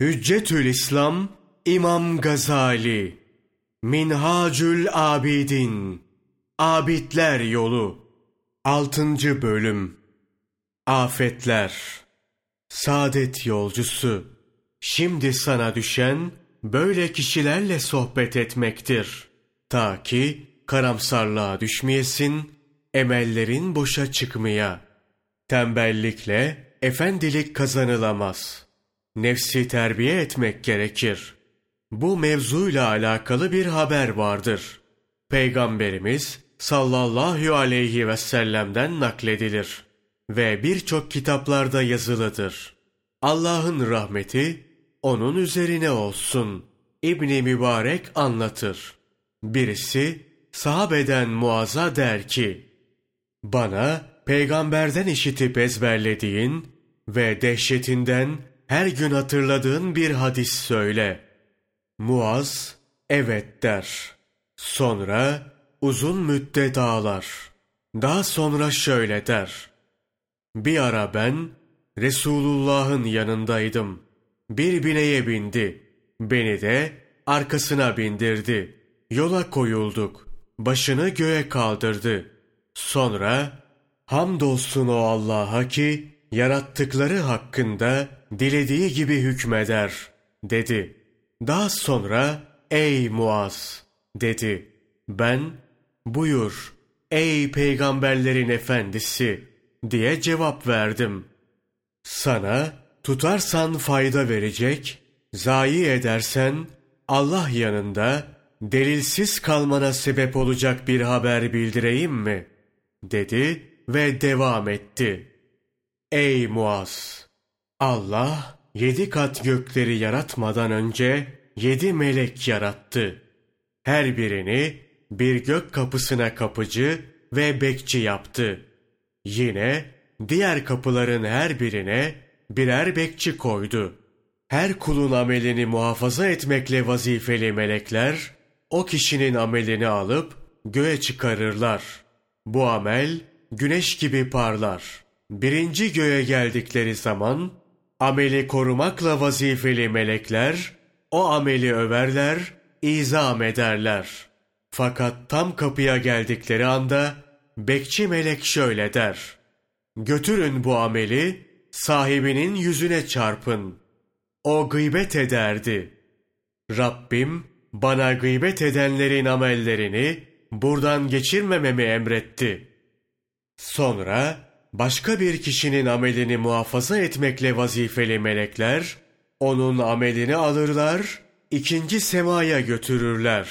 Hüccetül İslam İmam Gazali Minhacül Abidin Abidler Yolu 6. Bölüm Afetler Saadet Yolcusu Şimdi sana düşen böyle kişilerle sohbet etmektir. Ta ki karamsarlığa düşmeyesin, emellerin boşa çıkmaya. Tembellikle efendilik kazanılamaz.'' Nefsi terbiye etmek gerekir. Bu mevzuyla alakalı bir haber vardır. Peygamberimiz sallallahu aleyhi ve sellem'den nakledilir ve birçok kitaplarda yazılıdır. Allah'ın rahmeti onun üzerine olsun. İbni Mübarek anlatır. Birisi sahabeden Muaz'a der ki, Bana peygamberden işitip ezberlediğin ve dehşetinden her gün hatırladığın bir hadis söyle. Muaz, evet der. Sonra uzun müddet ağlar. Daha sonra şöyle der. Bir ara ben Resulullah'ın yanındaydım. Bir bineğe bindi. Beni de arkasına bindirdi. Yola koyulduk. Başını göğe kaldırdı. Sonra hamdolsun o Allah'a ki yarattıkları hakkında dilediği gibi hükmeder, dedi. Daha sonra, ey Muaz, dedi. Ben, buyur, ey peygamberlerin efendisi, diye cevap verdim. Sana, tutarsan fayda verecek, zayi edersen, Allah yanında, delilsiz kalmana sebep olacak bir haber bildireyim mi? Dedi ve devam etti. Ey Muaz! Allah yedi kat gökleri yaratmadan önce yedi melek yarattı. Her birini bir gök kapısına kapıcı ve bekçi yaptı. Yine diğer kapıların her birine birer bekçi koydu. Her kulun amelini muhafaza etmekle vazifeli melekler, o kişinin amelini alıp göğe çıkarırlar. Bu amel güneş gibi parlar. Birinci göğe geldikleri zaman ameli korumakla vazifeli melekler, o ameli överler, izam ederler. Fakat tam kapıya geldikleri anda, bekçi melek şöyle der. Götürün bu ameli, sahibinin yüzüne çarpın. O gıybet ederdi. Rabbim, bana gıybet edenlerin amellerini buradan geçirmememi emretti. Sonra, başka bir kişinin amelini muhafaza etmekle vazifeli melekler, onun amelini alırlar, ikinci semaya götürürler.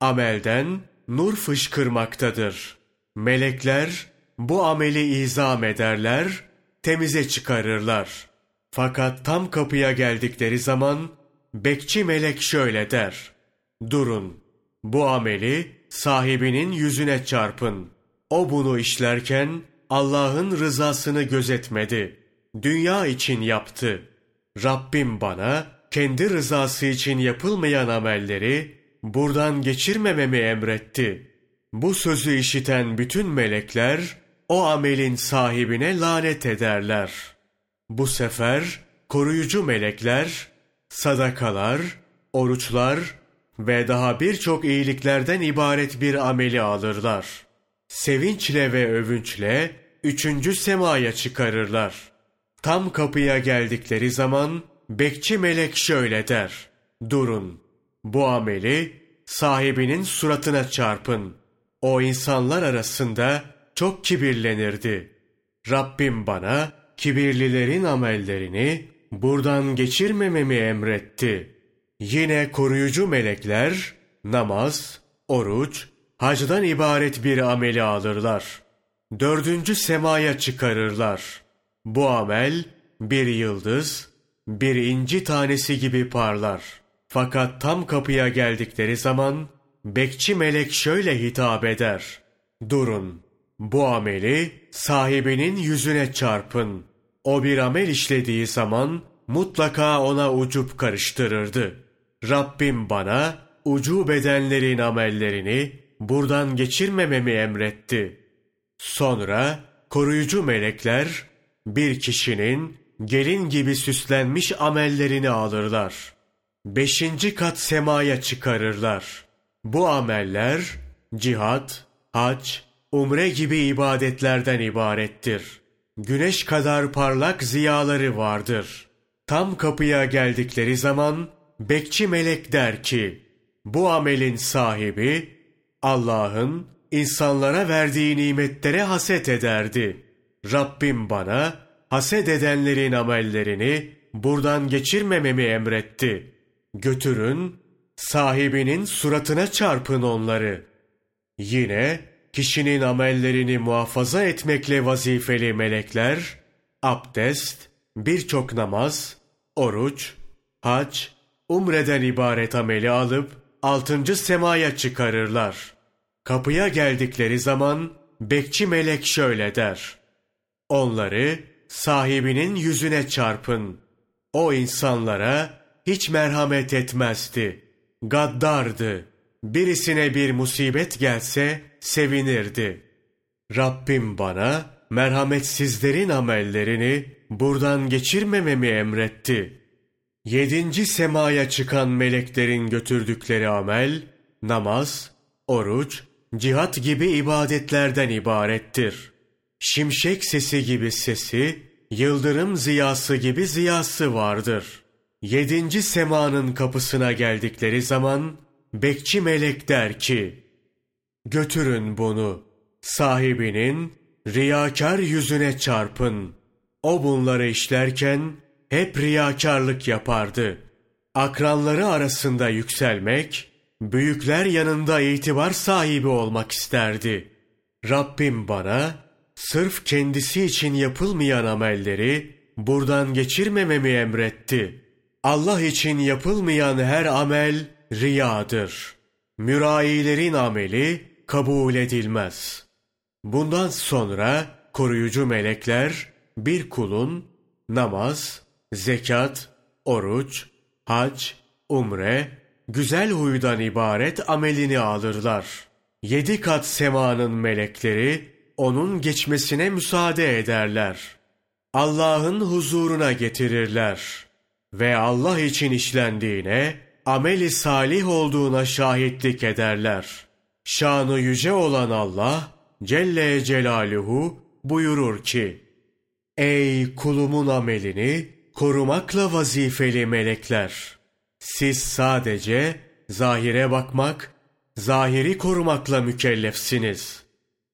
Amelden nur fışkırmaktadır. Melekler bu ameli izam ederler, temize çıkarırlar. Fakat tam kapıya geldikleri zaman bekçi melek şöyle der. Durun, bu ameli sahibinin yüzüne çarpın. O bunu işlerken Allah'ın rızasını gözetmedi. Dünya için yaptı. Rabbim bana kendi rızası için yapılmayan amelleri buradan geçirmememi emretti. Bu sözü işiten bütün melekler o amelin sahibine lanet ederler. Bu sefer koruyucu melekler, sadakalar, oruçlar ve daha birçok iyiliklerden ibaret bir ameli alırlar.'' Sevinçle ve övünçle üçüncü semaya çıkarırlar. Tam kapıya geldikleri zaman bekçi melek şöyle der. Durun, bu ameli sahibinin suratına çarpın. O insanlar arasında çok kibirlenirdi. Rabbim bana kibirlilerin amellerini buradan geçirmememi emretti. Yine koruyucu melekler namaz, oruç, hacdan ibaret bir ameli alırlar. Dördüncü semaya çıkarırlar. Bu amel bir yıldız, bir inci tanesi gibi parlar. Fakat tam kapıya geldikleri zaman bekçi melek şöyle hitap eder. Durun, bu ameli sahibinin yüzüne çarpın. O bir amel işlediği zaman mutlaka ona ucup karıştırırdı. Rabbim bana ucu bedenlerin amellerini buradan geçirmememi emretti. Sonra koruyucu melekler bir kişinin gelin gibi süslenmiş amellerini alırlar. Beşinci kat semaya çıkarırlar. Bu ameller cihat, hac, umre gibi ibadetlerden ibarettir. Güneş kadar parlak ziyaları vardır. Tam kapıya geldikleri zaman bekçi melek der ki, bu amelin sahibi Allah'ın insanlara verdiği nimetlere haset ederdi. Rabbim bana haset edenlerin amellerini buradan geçirmememi emretti. Götürün, sahibinin suratına çarpın onları. Yine kişinin amellerini muhafaza etmekle vazifeli melekler, abdest, birçok namaz, oruç, hac, umreden ibaret ameli alıp altıncı semaya çıkarırlar. Kapıya geldikleri zaman bekçi melek şöyle der. Onları sahibinin yüzüne çarpın. O insanlara hiç merhamet etmezdi. Gaddardı. Birisine bir musibet gelse sevinirdi. Rabbim bana merhametsizlerin amellerini buradan geçirmememi emretti. Yedinci semaya çıkan meleklerin götürdükleri amel, namaz, oruç, cihat gibi ibadetlerden ibarettir. Şimşek sesi gibi sesi, yıldırım ziyası gibi ziyası vardır. Yedinci semanın kapısına geldikleri zaman, bekçi melek der ki, Götürün bunu, sahibinin riyakar yüzüne çarpın. O bunları işlerken hep riyakarlık yapardı. Akranları arasında yükselmek, büyükler yanında itibar sahibi olmak isterdi. Rabbim bana sırf kendisi için yapılmayan amelleri buradan geçirmememi emretti. Allah için yapılmayan her amel riyadır. Mürailerin ameli kabul edilmez. Bundan sonra koruyucu melekler bir kulun namaz, zekat, oruç, hac, umre, güzel huydan ibaret amelini alırlar. Yedi kat semanın melekleri onun geçmesine müsaade ederler. Allah'ın huzuruna getirirler. Ve Allah için işlendiğine, ameli salih olduğuna şahitlik ederler. Şanı yüce olan Allah, Celle Celaluhu buyurur ki, Ey kulumun amelini korumakla vazifeli melekler! Siz sadece zahire bakmak, zahiri korumakla mükellefsiniz.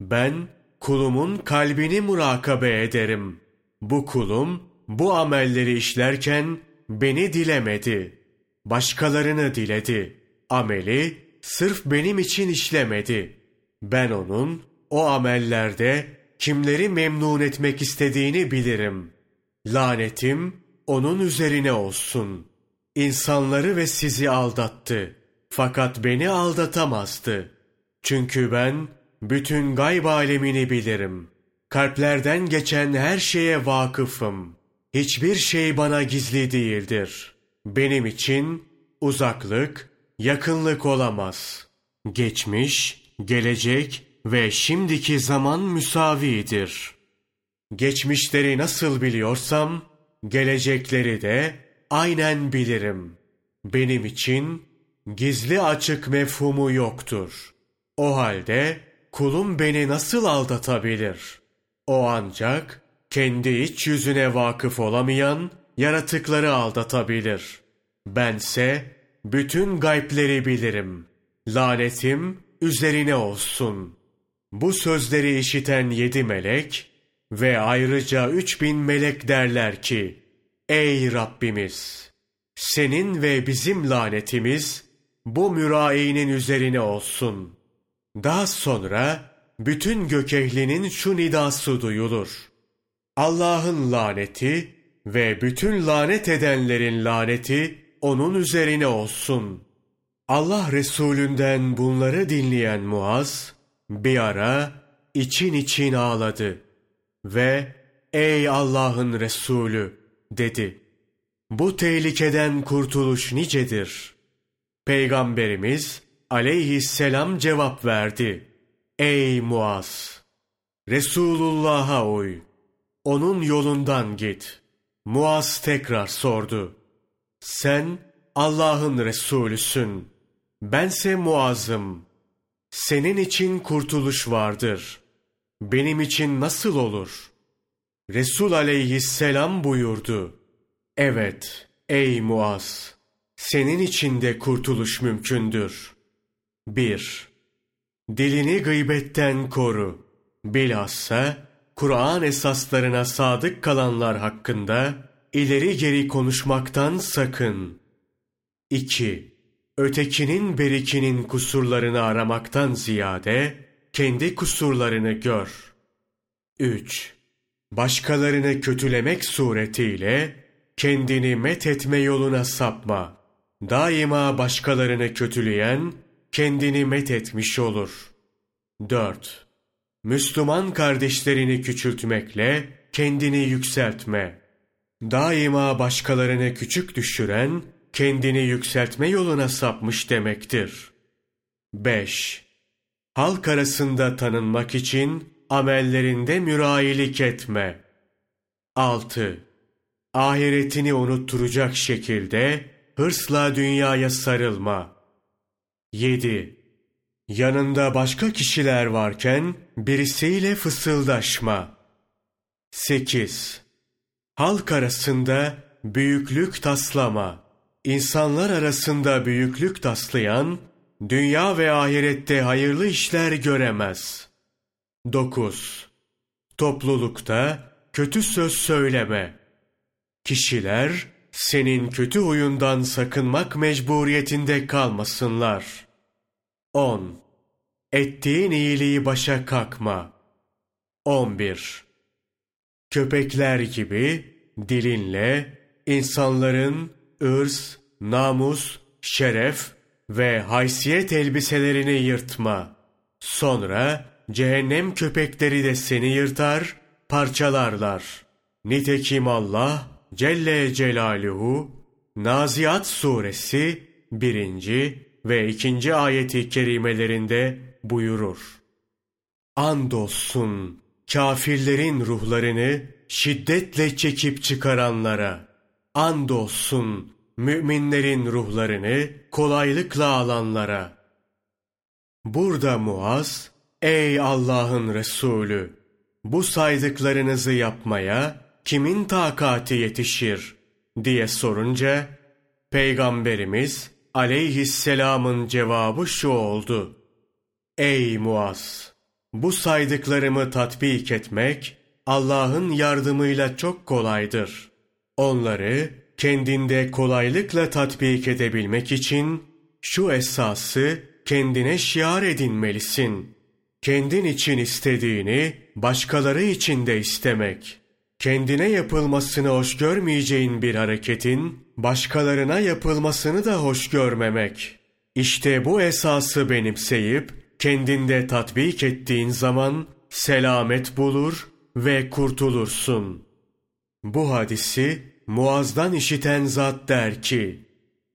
Ben kulumun kalbini murakabe ederim. Bu kulum bu amelleri işlerken beni dilemedi. Başkalarını diledi. Ameli sırf benim için işlemedi. Ben onun o amellerde kimleri memnun etmek istediğini bilirim. Lanetim onun üzerine olsun. İnsanları ve sizi aldattı. Fakat beni aldatamazdı. Çünkü ben bütün gayb alemini bilirim. Kalplerden geçen her şeye vakıfım. Hiçbir şey bana gizli değildir. Benim için uzaklık, yakınlık olamaz. Geçmiş, gelecek ve şimdiki zaman müsavidir. Geçmişleri nasıl biliyorsam, gelecekleri de aynen bilirim. Benim için gizli açık mefhumu yoktur. O halde kulum beni nasıl aldatabilir? O ancak kendi iç yüzüne vakıf olamayan yaratıkları aldatabilir. Bense bütün gaypleri bilirim. Lanetim üzerine olsun.'' Bu sözleri işiten yedi melek ve ayrıca üç bin melek derler ki, Ey Rabbimiz! Senin ve bizim lanetimiz bu mürainin üzerine olsun. Daha sonra bütün gök ehlinin şu nidası duyulur. Allah'ın laneti ve bütün lanet edenlerin laneti onun üzerine olsun. Allah Resulünden bunları dinleyen Muaz, bir ara için için ağladı ve ''Ey Allah'ın Resulü'' dedi. Bu tehlikeden kurtuluş nicedir. Peygamberimiz aleyhisselam cevap verdi. Ey Muaz! Resulullah'a uy. Onun yolundan git. Muaz tekrar sordu. Sen Allah'ın Resulüsün. Bense Muaz'ım. Senin için kurtuluş vardır. Benim için nasıl olur? Resul aleyhisselam buyurdu. Evet, ey Muaz, senin için de kurtuluş mümkündür. 1. Dilini gıybetten koru. Bilhassa Kur'an esaslarına sadık kalanlar hakkında ileri geri konuşmaktan sakın. 2. Ötekinin berikinin kusurlarını aramaktan ziyade kendi kusurlarını gör. 3. Başkalarını kötülemek suretiyle kendini met etme yoluna sapma. Daima başkalarını kötüleyen kendini met etmiş olur. 4. Müslüman kardeşlerini küçültmekle kendini yükseltme. Daima başkalarını küçük düşüren kendini yükseltme yoluna sapmış demektir. 5. Halk arasında tanınmak için amellerinde mürayilik etme. 6. Ahiretini unutturacak şekilde hırsla dünyaya sarılma. 7. Yanında başka kişiler varken birisiyle fısıldaşma. 8. Halk arasında büyüklük taslama. İnsanlar arasında büyüklük taslayan, dünya ve ahirette hayırlı işler göremez. 9. Toplulukta kötü söz söyleme. Kişiler senin kötü huyundan sakınmak mecburiyetinde kalmasınlar. 10. Ettiğin iyiliği başa kakma. 11. Köpekler gibi dilinle insanların ırz, namus, şeref ve haysiyet elbiselerini yırtma. Sonra cehennem köpekleri de seni yırtar, parçalarlar. Nitekim Allah Celle Celaluhu Naziat suresi 1. ve 2. ayeti kerimelerinde buyurur. Andolsun kafirlerin ruhlarını şiddetle çekip çıkaranlara, andolsun müminlerin ruhlarını kolaylıkla alanlara. Burada Muaz, ey Allah'ın Resulü, bu saydıklarınızı yapmaya kimin takati yetişir diye sorunca, Peygamberimiz aleyhisselamın cevabı şu oldu. Ey Muaz! Bu saydıklarımı tatbik etmek Allah'ın yardımıyla çok kolaydır. Onları kendinde kolaylıkla tatbik edebilmek için şu esası kendine şiar edinmelisin. Kendin için istediğini başkaları için de istemek. Kendine yapılmasını hoş görmeyeceğin bir hareketin başkalarına yapılmasını da hoş görmemek. İşte bu esası benimseyip kendinde tatbik ettiğin zaman selamet bulur ve kurtulursun. Bu hadisi Muaz'dan işiten zat der ki,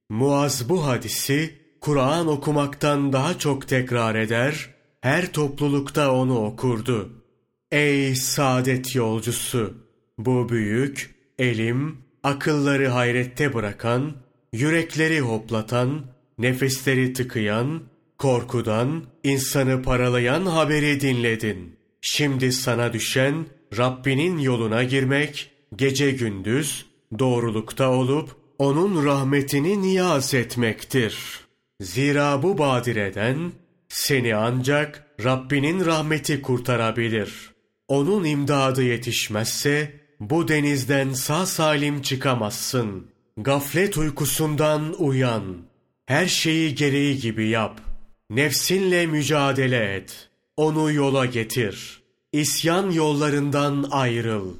Muaz bu hadisi Kur'an okumaktan daha çok tekrar eder, her toplulukta onu okurdu. Ey saadet yolcusu! Bu büyük, elim, akılları hayrette bırakan, yürekleri hoplatan, nefesleri tıkayan, korkudan, insanı paralayan haberi dinledin. Şimdi sana düşen Rabbinin yoluna girmek, gece gündüz doğrulukta olup onun rahmetini niyaz etmektir. Zira bu badireden seni ancak Rabbinin rahmeti kurtarabilir. Onun imdadı yetişmezse bu denizden sağ salim çıkamazsın. Gaflet uykusundan uyan. Her şeyi gereği gibi yap. Nefsinle mücadele et. Onu yola getir. İsyan yollarından ayrıl.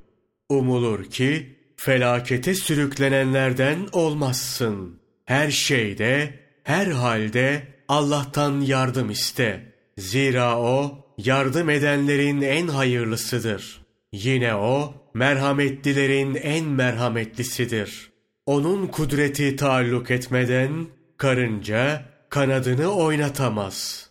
Umulur ki felakete sürüklenenlerden olmazsın. Her şeyde, her halde Allah'tan yardım iste. Zira O yardım edenlerin en hayırlısıdır. Yine O merhametlilerin en merhametlisidir. Onun kudreti taalluk etmeden karınca kanadını oynatamaz.''